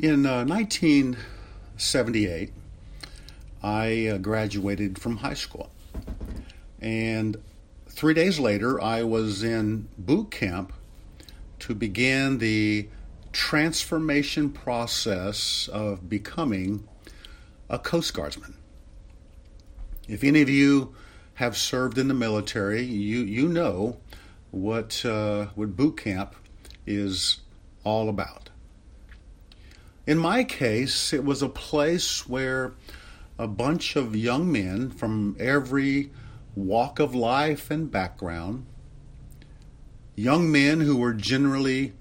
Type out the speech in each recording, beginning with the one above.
In uh, 1978, I uh, graduated from high school. And three days later, I was in boot camp to begin the transformation process of becoming a Coast Guardsman. If any of you have served in the military, you, you know what, uh, what boot camp is all about. In my case, it was a place where a bunch of young men from every walk of life and background, young men who were generally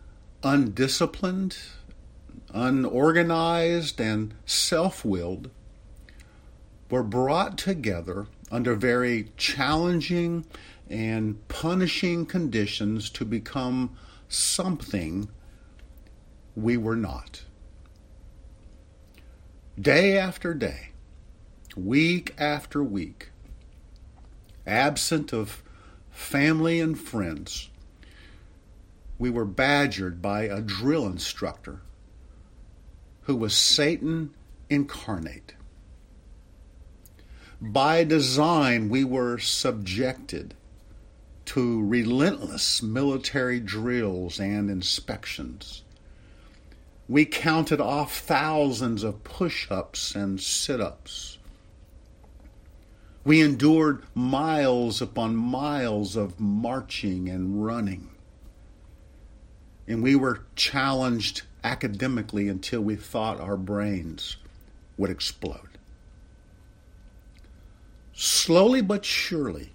undisciplined, unorganized, and self willed, were brought together under very challenging and punishing conditions to become something we were not day after day, week after week, absent of family and friends, we were badgered by a drill instructor who was Satan incarnate. By design, we were subjected to relentless military drills and inspections we counted off thousands of push ups and sit ups. We endured miles upon miles of marching and running. And we were challenged academically until we thought our brains would explode. Slowly but surely,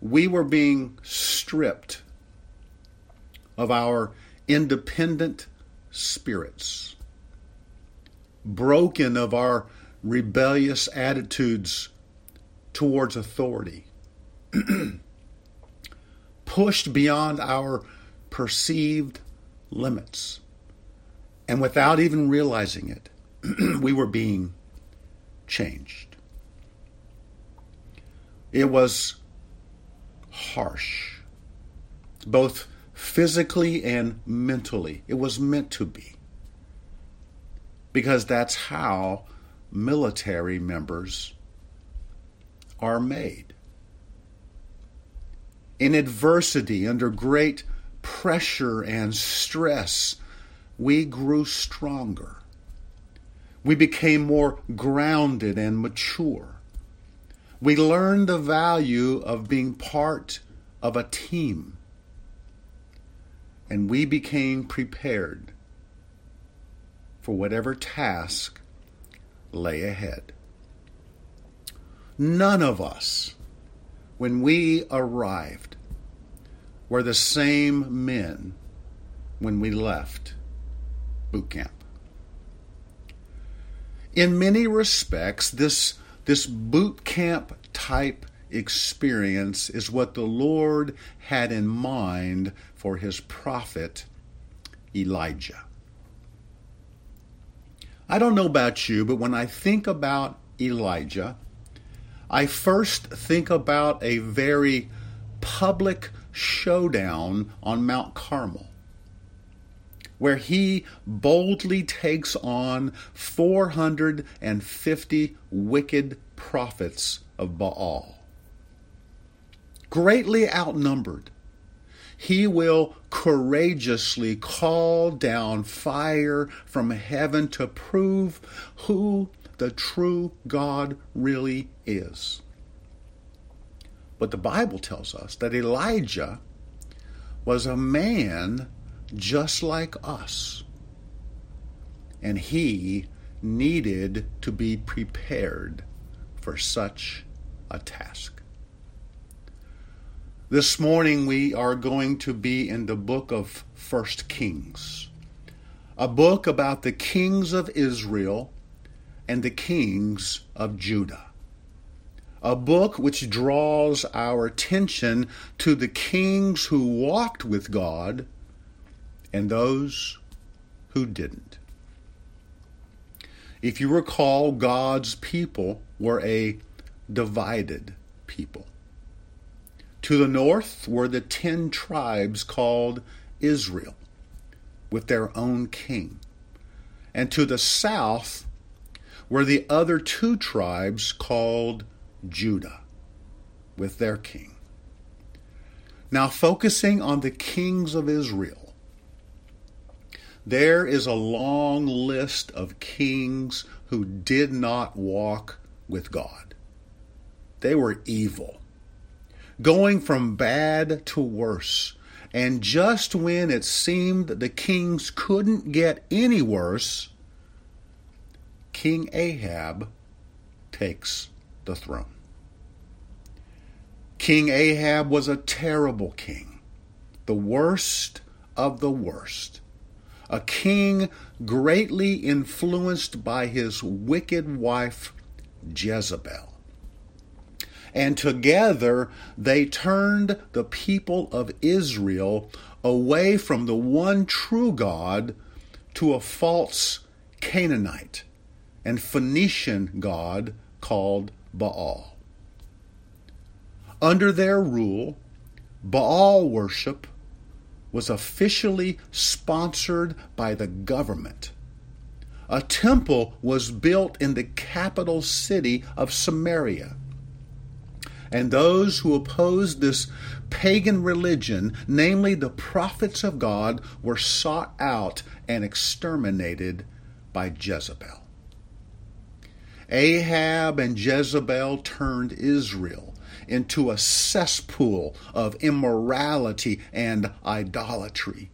we were being stripped of our independent spirits, broken of our rebellious attitudes towards authority, pushed beyond our perceived limits. And without even realizing it, we were being changed. It was harsh, both physically and mentally. It was meant to be. Because that's how military members are made. In adversity, under great pressure and stress, we grew stronger. We became more grounded and mature. We learned the value of being part of a team and we became prepared for whatever task lay ahead. None of us, when we arrived, were the same men when we left boot camp. In many respects, this, this boot camp type experience is what the Lord had in mind for his prophet Elijah. I don't know about you, but when I think about Elijah, I first think about a very public showdown on Mount Carmel, where he boldly takes on 450 wicked prophets of Baal greatly outnumbered, he will courageously call down fire from heaven to prove who the true God really is. But the Bible tells us that Elijah was a man just like us. And he needed to be prepared for such a task. This morning we are going to be in the book of First Kings, a book about the kings of Israel and the kings of Judah. A book which draws our attention to the kings who walked with God and those who didn't. If you recall, God's people were a divided people. To the north were the ten tribes called Israel, with their own king. and to the south were the other two tribes called Judah, with their king. Now, focusing on the kings of Israel, there is a long list of kings who did not walk with God. They were evil, going from bad to worse. And just when it seemed the kings couldn't get any worse, King Ahab takes the throne. King Ahab was a terrible king, the worst of the worst. A king greatly influenced by his wicked wife Jezebel. And together they turned the people of Israel away from the one true God to a false Canaanite and Phoenician god called Baal. Under their rule, Baal worship was officially sponsored by the government. A temple was built in the capital city of Samaria. And those who opposed this pagan religion, namely the prophets of God, were sought out and exterminated by Jezebel. Ahab and Jezebel turned Israel into a cesspool of immorality and idolatry.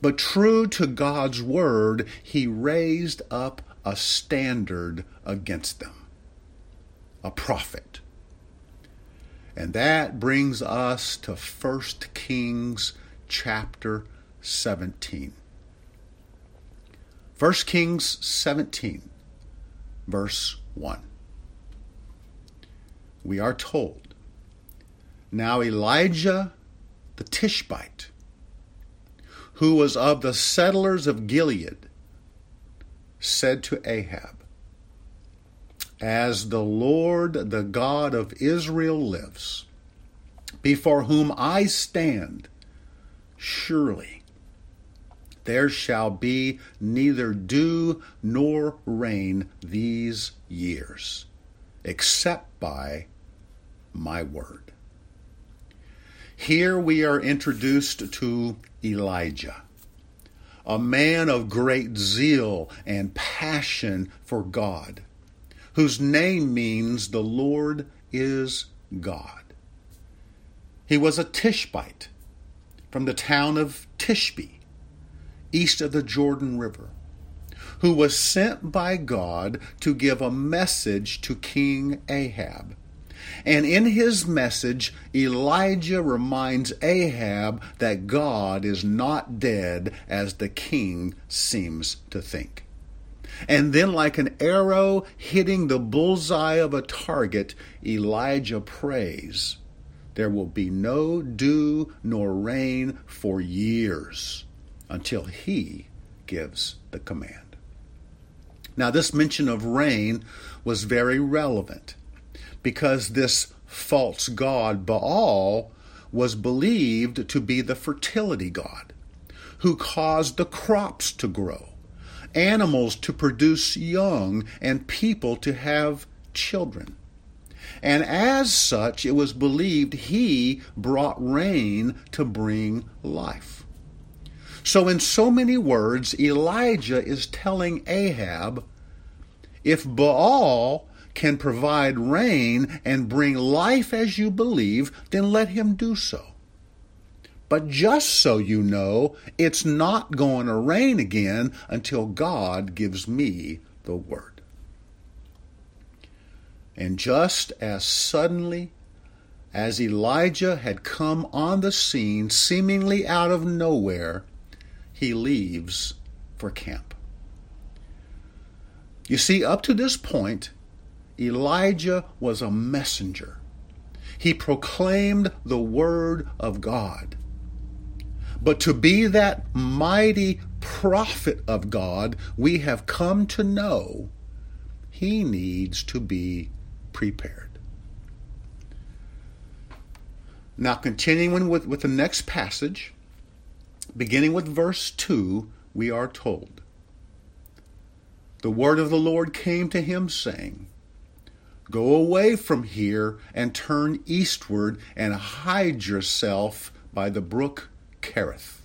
But true to God's word, he raised up a standard against them a prophet. And that brings us to 1 Kings chapter 17. 1 Kings 17, verse 1 we are told. Now Elijah the Tishbite, who was of the settlers of Gilead, said to Ahab, As the Lord, the God of Israel, lives, before whom I stand, surely there shall be neither dew nor rain these years, except by my word. Here we are introduced to Elijah, a man of great zeal and passion for God, whose name means the Lord is God. He was a Tishbite from the town of Tishbe, east of the Jordan River, who was sent by God to give a message to King Ahab and in his message, Elijah reminds Ahab that God is not dead as the king seems to think. And then, like an arrow hitting the bullseye of a target, Elijah prays, There will be no dew nor rain for years until he gives the command. Now, this mention of rain was very relevant because this false god, Baal, was believed to be the fertility god who caused the crops to grow, animals to produce young, and people to have children. And as such, it was believed he brought rain to bring life. So, in so many words, Elijah is telling Ahab if Baal can provide rain and bring life as you believe, then let him do so. But just so you know, it's not going to rain again until God gives me the word. And just as suddenly as Elijah had come on the scene, seemingly out of nowhere, he leaves for camp. You see, up to this point, Elijah was a messenger. He proclaimed the word of God. But to be that mighty prophet of God, we have come to know he needs to be prepared. Now, continuing with, with the next passage, beginning with verse 2, we are told the word of the Lord came to him, saying, Go away from here and turn eastward and hide yourself by the brook Kerith,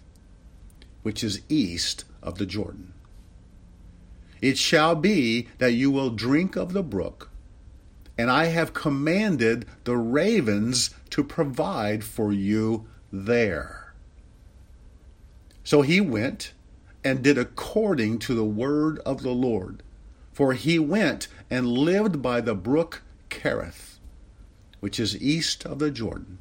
which is east of the Jordan. It shall be that you will drink of the brook, and I have commanded the ravens to provide for you there. So he went and did according to the word of the Lord. For he went and lived by the brook Kerith, which is east of the Jordan.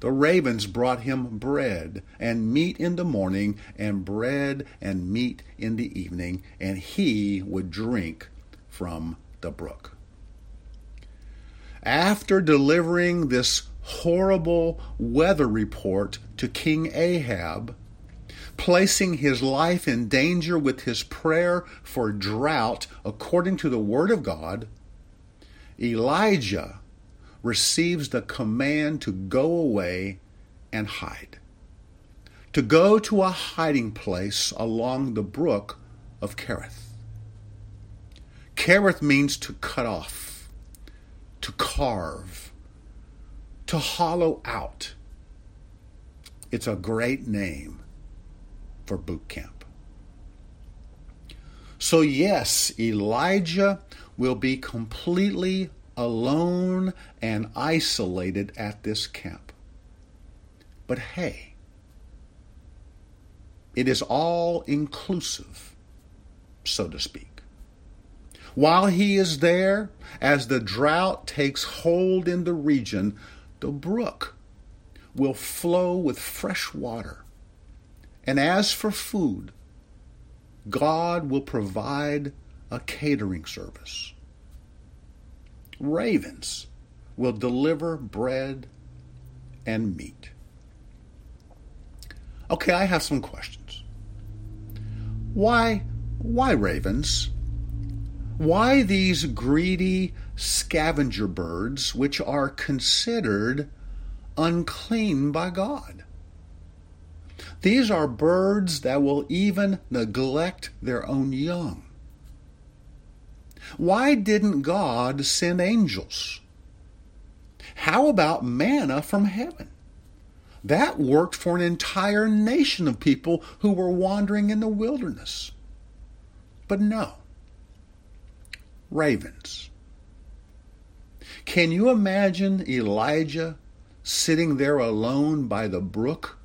The ravens brought him bread and meat in the morning, and bread and meat in the evening, and he would drink from the brook. After delivering this horrible weather report to King Ahab, placing his life in danger with his prayer for drought according to the Word of God, Elijah receives the command to go away and hide, to go to a hiding place along the brook of Kerith. Kerith means to cut off, to carve, to hollow out. It's a great name for boot camp. So, yes, Elijah will be completely alone and isolated at this camp. But hey, it is all inclusive, so to speak. While he is there, as the drought takes hold in the region, the brook will flow with fresh water and as for food, God will provide a catering service. Ravens will deliver bread and meat. Okay, I have some questions. Why why ravens? Why these greedy scavenger birds which are considered unclean by God? These are birds that will even neglect their own young. Why didn't God send angels? How about manna from heaven? That worked for an entire nation of people who were wandering in the wilderness. But no. Ravens. Can you imagine Elijah sitting there alone by the brook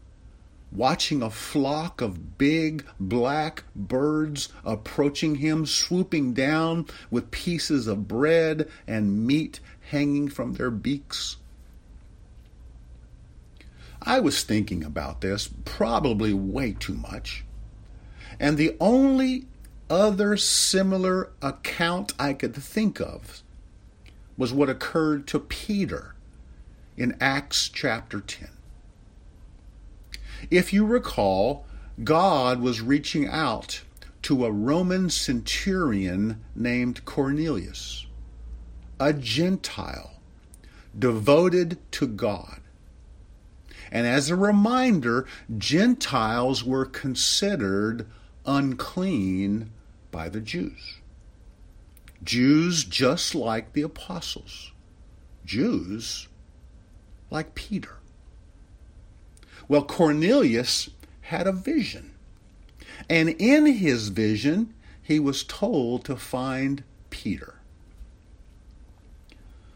watching a flock of big black birds approaching him, swooping down with pieces of bread and meat hanging from their beaks. I was thinking about this, probably way too much. And the only other similar account I could think of was what occurred to Peter in Acts chapter 10. If you recall, God was reaching out to a Roman centurion named Cornelius, a Gentile devoted to God. And as a reminder, Gentiles were considered unclean by the Jews. Jews just like the apostles, Jews like Peter. Well, Cornelius had a vision. And in his vision, he was told to find Peter.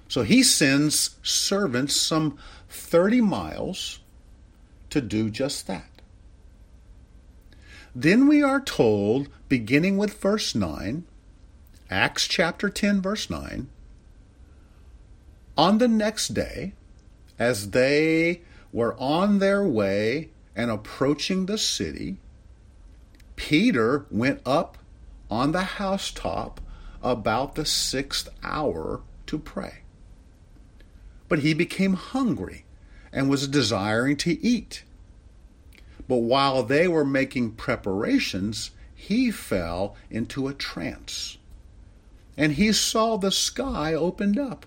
So he sends servants some 30 miles to do just that. Then we are told, beginning with verse 9, Acts chapter 10, verse 9, on the next day, as they were on their way and approaching the city, Peter went up on the housetop about the sixth hour to pray. But he became hungry and was desiring to eat. But while they were making preparations, he fell into a trance. And he saw the sky opened up,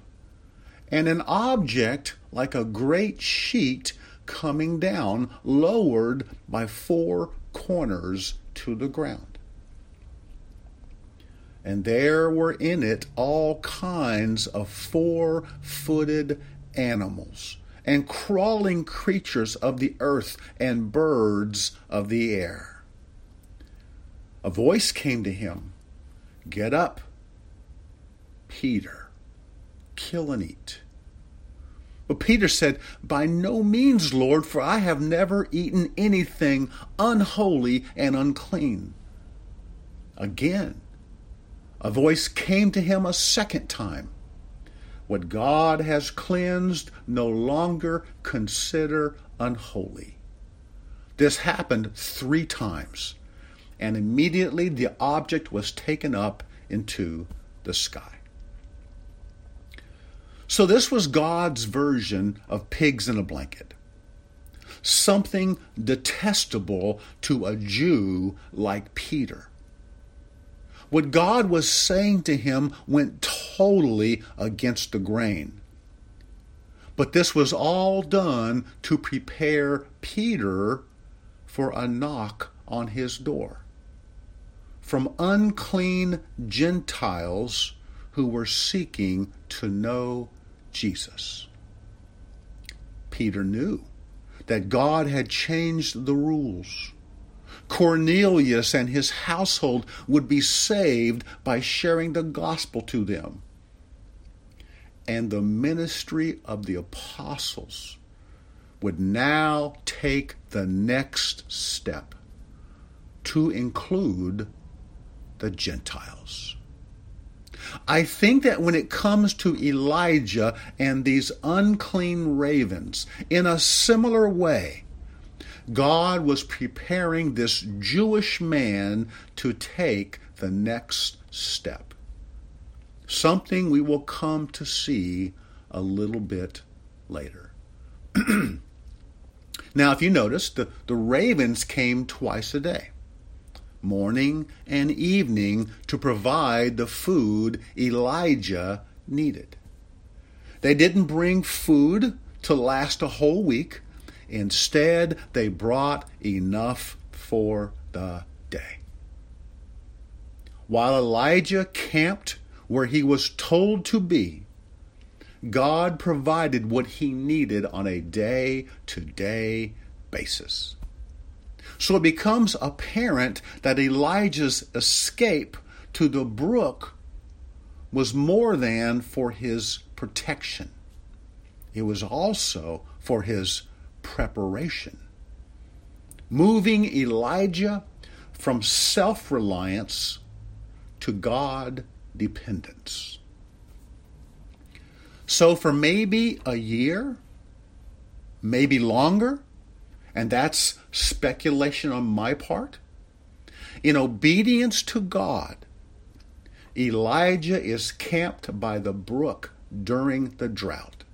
and an object like a great sheet coming down, lowered by four corners to the ground. and there were in it all kinds of four footed animals, and crawling creatures of the earth, and birds of the air. A voice came to him Get up, Peter, kill and eat. But Peter said, By no means, Lord, for I have never eaten anything unholy and unclean. Again, a voice came to him a second time. What God has cleansed, no longer consider unholy. This happened three times, and immediately the object was taken up into the sky. So, this was God's version of pigs in a blanket. Something detestable to a Jew like Peter. What God was saying to him went totally against the grain. But this was all done to prepare Peter for a knock on his door from unclean Gentiles who were seeking to know Jesus. Peter knew that God had changed the rules. Cornelius and his household would be saved by sharing the gospel to them. And the ministry of the apostles would now take the next step to include the Gentiles. I think that when it comes to Elijah and these unclean ravens, in a similar way, God was preparing this Jewish man to take the next step. Something we will come to see a little bit later. now, if you notice, the, the ravens came twice a day morning and evening to provide the food Elijah needed. They didn't bring food to last a whole week. Instead, they brought enough for the day. While Elijah camped where he was told to be, God provided what he needed on a day to day basis. So it becomes apparent that Elijah's escape to the brook was more than for his protection, it was also for his preparation. Moving Elijah from self reliance to God dependence. So, for maybe a year, maybe longer, and that's speculation on my part. In obedience to God, Elijah is camped by the brook during the drought,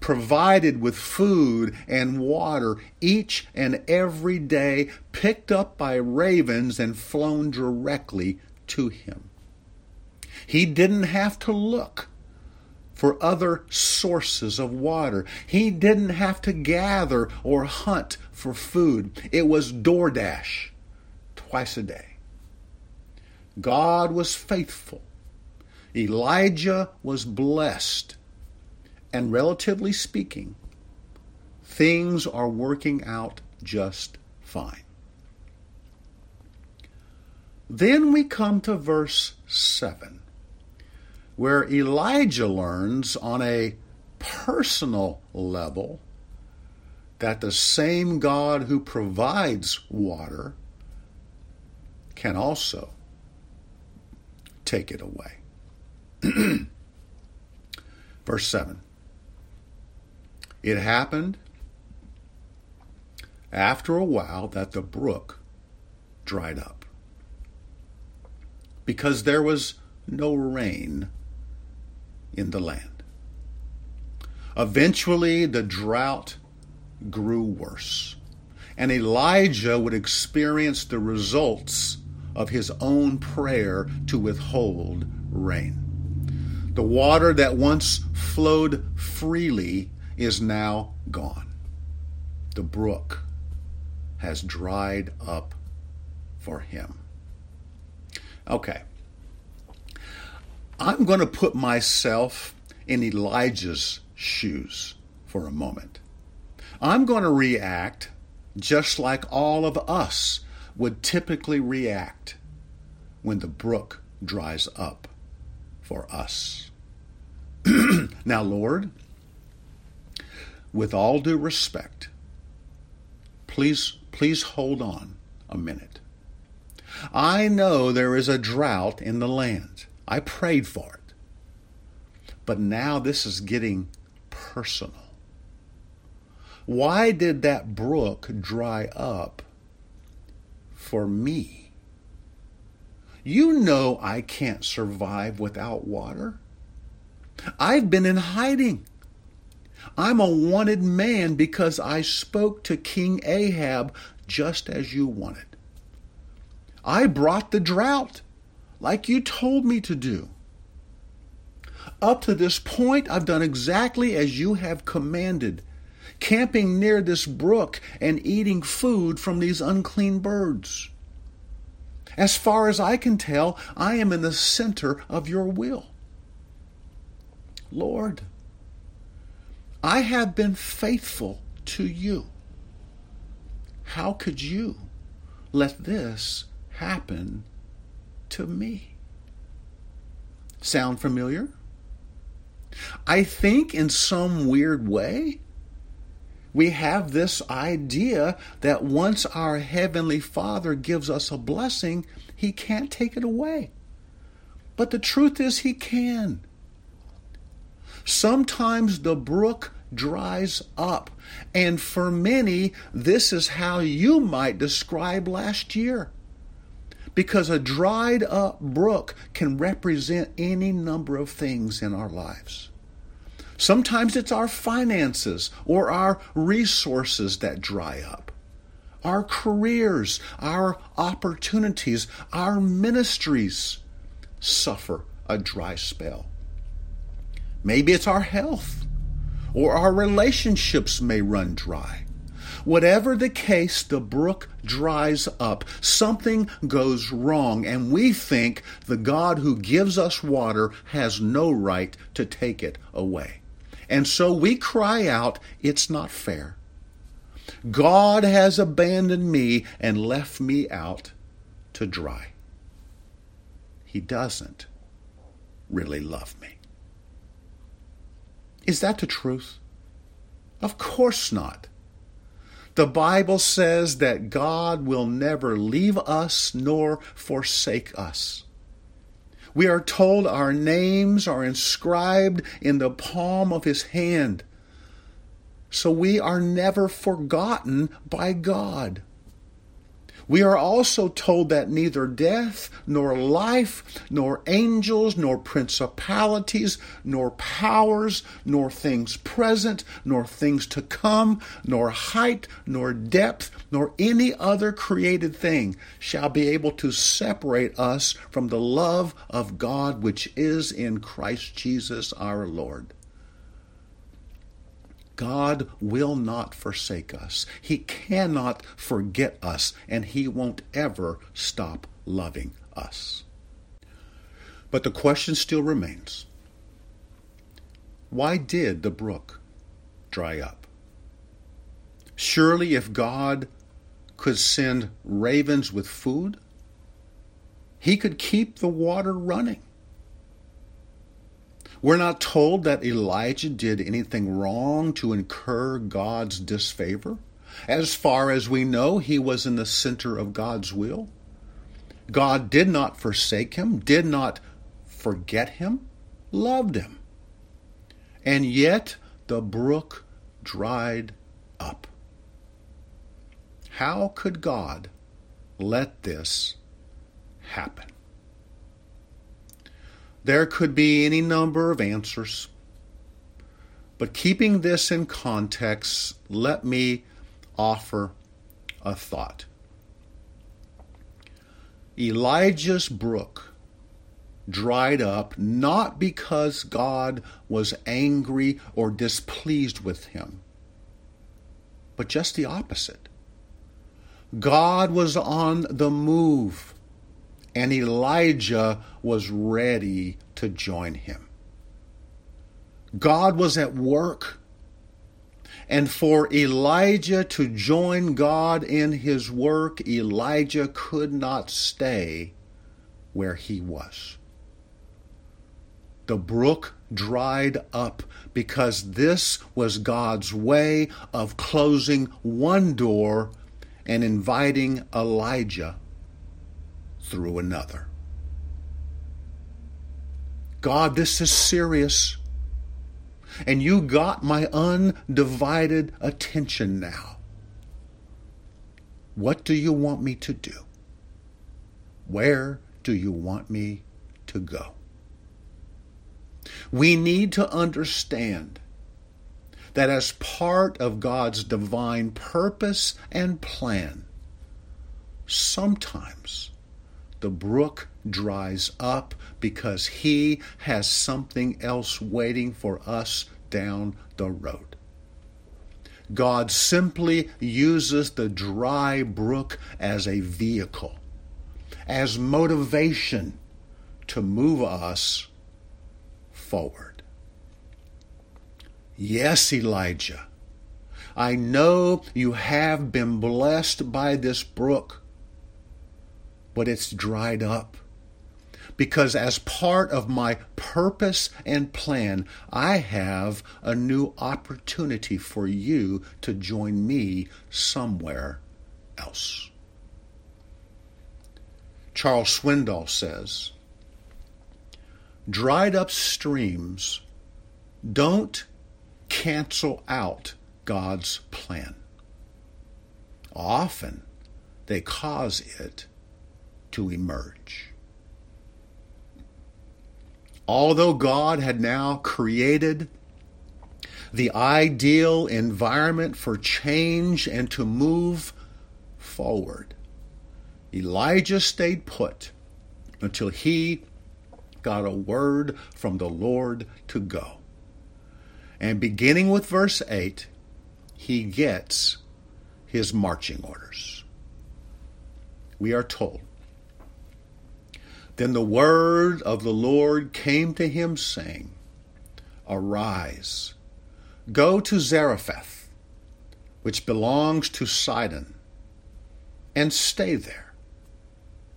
provided with food and water each and every day, picked up by ravens and flown directly to him. He didn't have to look for other sources of water. He didn't have to gather or hunt for food. It was DoorDash twice a day. God was faithful. Elijah was blessed. And relatively speaking, things are working out just fine. Then we come to verse 7 where Elijah learns on a personal level that the same God who provides water can also take it away. Verse 7 It happened after a while that the brook dried up because there was no rain in the land. Eventually, the drought grew worse, and Elijah would experience the results of his own prayer to withhold rain. The water that once flowed freely is now gone. The brook has dried up for him. Okay. I'm going to put myself in Elijah's shoes for a moment. I'm going to react just like all of us would typically react when the brook dries up for us. now, Lord, with all due respect, please please hold on a minute. I know there is a drought in the land. I prayed for it. But now this is getting personal. Why did that brook dry up for me? You know I can't survive without water. I've been in hiding. I'm a wanted man because I spoke to King Ahab just as you wanted. I brought the drought like you told me to do. Up to this point, I've done exactly as you have commanded, camping near this brook and eating food from these unclean birds. As far as I can tell, I am in the center of your will. Lord, I have been faithful to you. How could you let this happen to me? Sound familiar? I think in some weird way, we have this idea that once our Heavenly Father gives us a blessing, He can't take it away. But the truth is, He can. Sometimes the brook dries up. And for many, this is how you might describe last year. Because a dried up brook can represent any number of things in our lives. Sometimes it's our finances or our resources that dry up. Our careers, our opportunities, our ministries suffer a dry spell. Maybe it's our health or our relationships may run dry. Whatever the case, the brook dries up. Something goes wrong, and we think the God who gives us water has no right to take it away. And so we cry out, It's not fair. God has abandoned me and left me out to dry. He doesn't really love me. Is that the truth? Of course not. The Bible says that God will never leave us nor forsake us. We are told our names are inscribed in the palm of His hand. So we are never forgotten by God. We are also told that neither death, nor life, nor angels, nor principalities, nor powers, nor things present, nor things to come, nor height, nor depth, nor any other created thing shall be able to separate us from the love of God which is in Christ Jesus our Lord. God will not forsake us. He cannot forget us, and He won't ever stop loving us. But the question still remains why did the brook dry up? Surely, if God could send ravens with food, He could keep the water running. We're not told that Elijah did anything wrong to incur God's disfavor. As far as we know, he was in the center of God's will. God did not forsake him, did not forget him, loved him. And yet the brook dried up. How could God let this happen? There could be any number of answers. But keeping this in context, let me offer a thought. Elijah's brook dried up not because God was angry or displeased with him, but just the opposite. God was on the move and Elijah was ready to join him. God was at work. And for Elijah to join God in his work, Elijah could not stay where he was. The brook dried up because this was God's way of closing one door and inviting Elijah through another. God, this is serious. And you got my undivided attention now. What do you want me to do? Where do you want me to go? We need to understand that as part of God's divine purpose and plan, sometimes the brook dries up because He has something else waiting for us down the road. God simply uses the dry brook as a vehicle, as motivation to move us forward. Yes, Elijah, I know you have been blessed by this brook but it's dried up. Because as part of my purpose and plan, I have a new opportunity for you to join me somewhere else. Charles Swindoll says, dried up streams don't cancel out God's plan. Often they cause it to emerge. Although God had now created the ideal environment for change and to move forward, Elijah stayed put until he got a word from the Lord to go. And beginning with verse 8, he gets his marching orders. We are told then the word of the Lord came to him, saying, Arise, go to Zarephath, which belongs to Sidon, and stay there.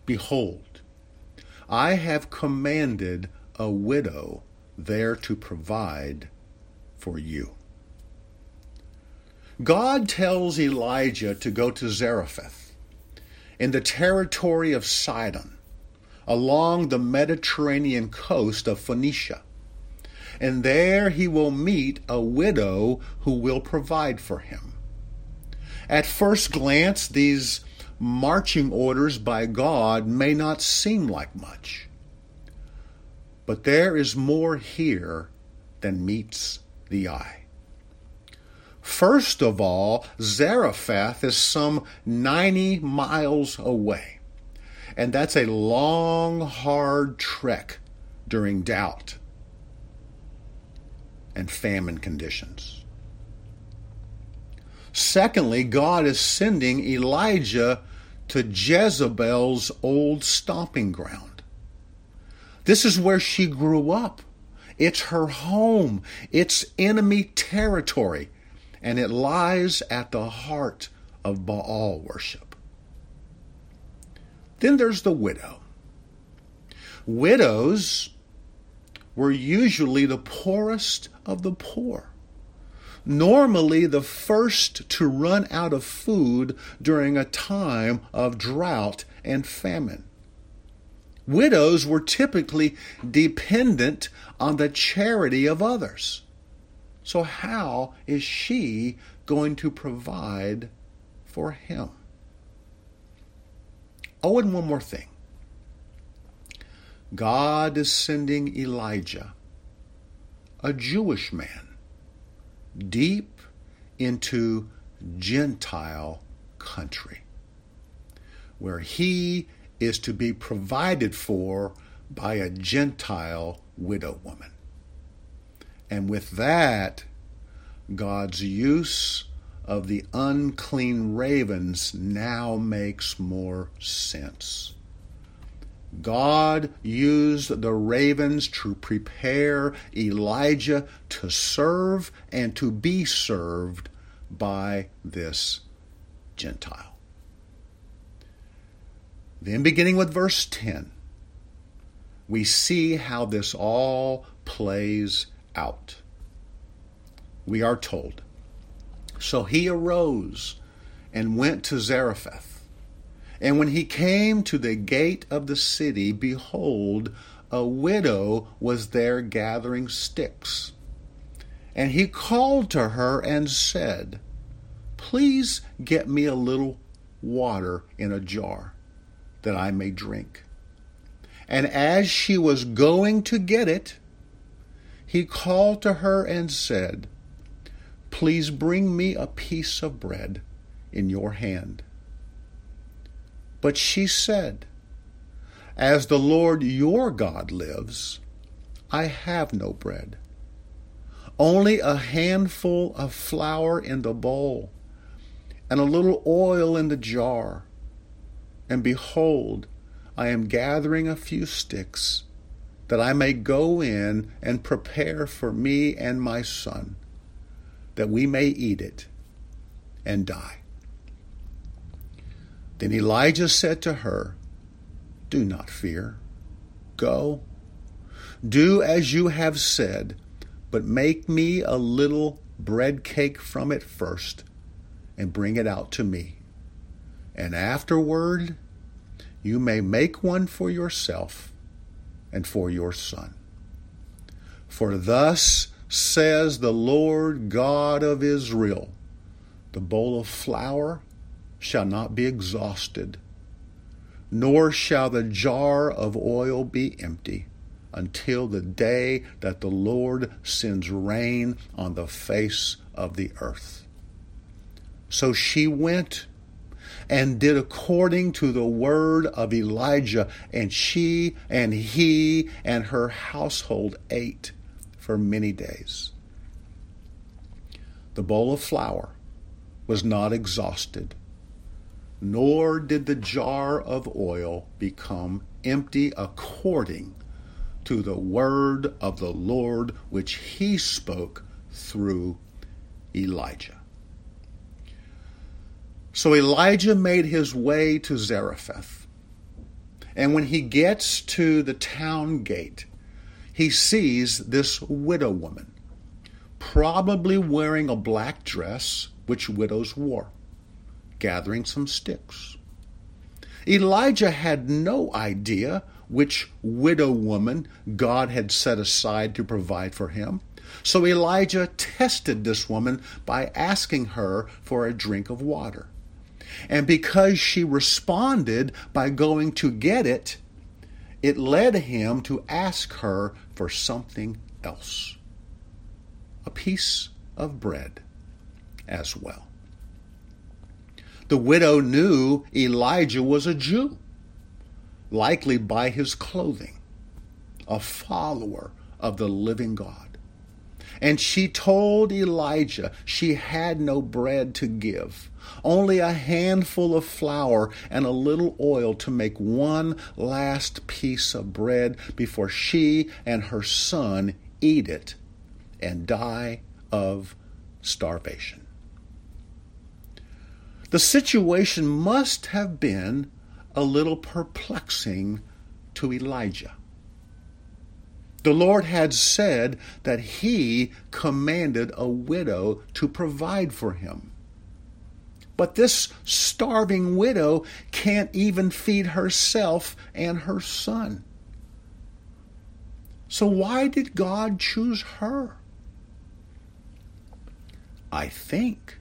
Behold, I have commanded a widow there to provide for you. God tells Elijah to go to Zarephath in the territory of Sidon along the Mediterranean coast of Phoenicia. And there he will meet a widow who will provide for him. At first glance, these marching orders by God may not seem like much. But there is more here than meets the eye. First of all, Zarephath is some 90 miles away. And that's a long, hard trek during doubt and famine conditions. Secondly, God is sending Elijah to Jezebel's old stomping ground. This is where she grew up. It's her home. It's enemy territory. And it lies at the heart of Baal worship. Then there's the widow. Widows were usually the poorest of the poor. Normally, the first to run out of food during a time of drought and famine. Widows were typically dependent on the charity of others. So, how is she going to provide for him? Oh, and one more thing God is sending Elijah, a Jewish man, deep into Gentile country, where he is to be provided for by a Gentile widow woman. And with that, God's use of the unclean ravens now makes more sense. God used the ravens to prepare Elijah to serve and to be served by this Gentile. Then, beginning with verse 10, we see how this all plays out. We are told So he arose and went to Zarephath and when he came to the gate of the city, behold, a widow was there gathering sticks. And he called to her and said, Please get me a little water in a jar that I may drink. And as she was going to get it, he called to her and said, Please bring me a piece of bread in your hand. But she said, As the Lord your God lives, I have no bread, only a handful of flour in the bowl, and a little oil in the jar. And behold, I am gathering a few sticks, that I may go in and prepare for me and my son, that we may eat it and die. Then Elijah said to her, Do not fear. Go. Do as you have said, but make me a little bread cake from it first, and bring it out to me. And afterward, you may make one for yourself and for your son. For thus says the Lord God of Israel the bowl of flour shall not be exhausted, nor shall the jar of oil be empty until the day that the Lord sends rain on the face of the earth. So she went and did according to the word of Elijah, and she and he and her household ate for many days. The bowl of flour was not exhausted nor did the jar of oil become empty according to the word of the Lord which he spoke through Elijah. So Elijah made his way to Zarephath. And when he gets to the town gate, he sees this widow woman, probably wearing a black dress, which widows wore gathering some sticks. Elijah had no idea which widow woman God had set aside to provide for him. So Elijah tested this woman by asking her for a drink of water. And because she responded by going to get it, it led him to ask her for something else a piece of bread as well. The widow knew Elijah was a Jew, likely by his clothing, a follower of the living God. And she told Elijah she had no bread to give, only a handful of flour and a little oil to make one last piece of bread before she and her son eat it and die of starvation. The situation must have been a little perplexing to Elijah. The Lord had said that he commanded a widow to provide for him. But this starving widow can't even feed herself and her son. So, why did God choose her? I think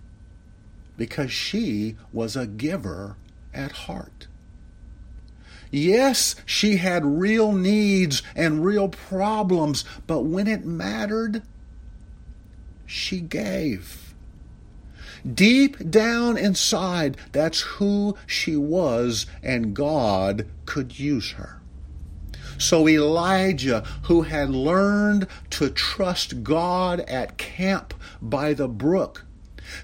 because she was a giver at heart. Yes, she had real needs and real problems, but when it mattered, she gave. Deep down inside, that's who she was, and God could use her. So Elijah, who had learned to trust God at camp by the brook,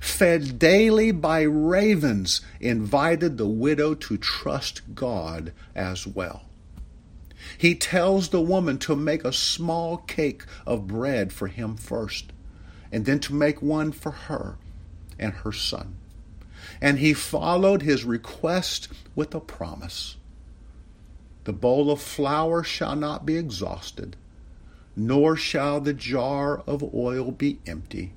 fed daily by ravens, invited the widow to trust God as well. He tells the woman to make a small cake of bread for him first, and then to make one for her and her son. And he followed his request with a promise The bowl of flour shall not be exhausted, nor shall the jar of oil be empty,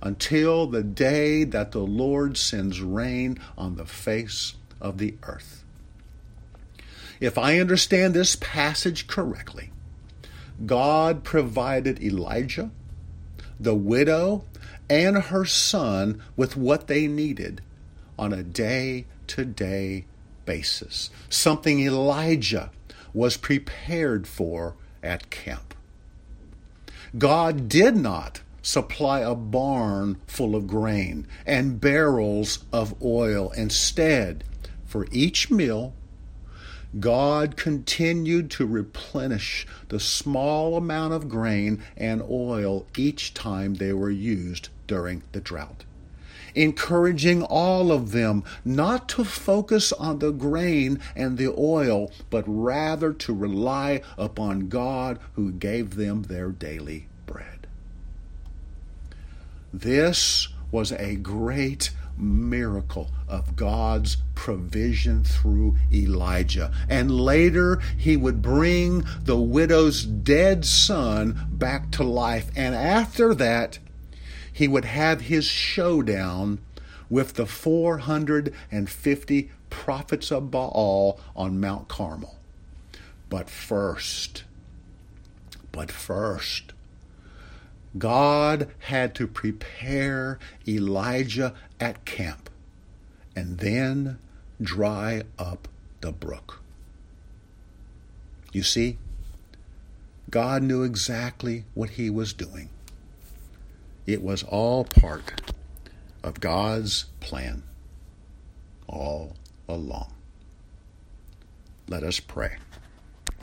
until the day that the Lord sends rain on the face of the earth. If I understand this passage correctly, God provided Elijah, the widow, and her son with what they needed on a day to day basis, something Elijah was prepared for at camp. God did not supply a barn full of grain and barrels of oil. Instead, for each meal, God continued to replenish the small amount of grain and oil each time they were used during the drought, encouraging all of them not to focus on the grain and the oil, but rather to rely upon God who gave them their daily bread. This was a great miracle of God's provision through Elijah. And later, he would bring the widow's dead son back to life. And after that, he would have his showdown with the 450 prophets of Baal on Mount Carmel. But first, but first, God had to prepare Elijah at camp and then dry up the brook. You see, God knew exactly what he was doing. It was all part of God's plan all along. Let us pray.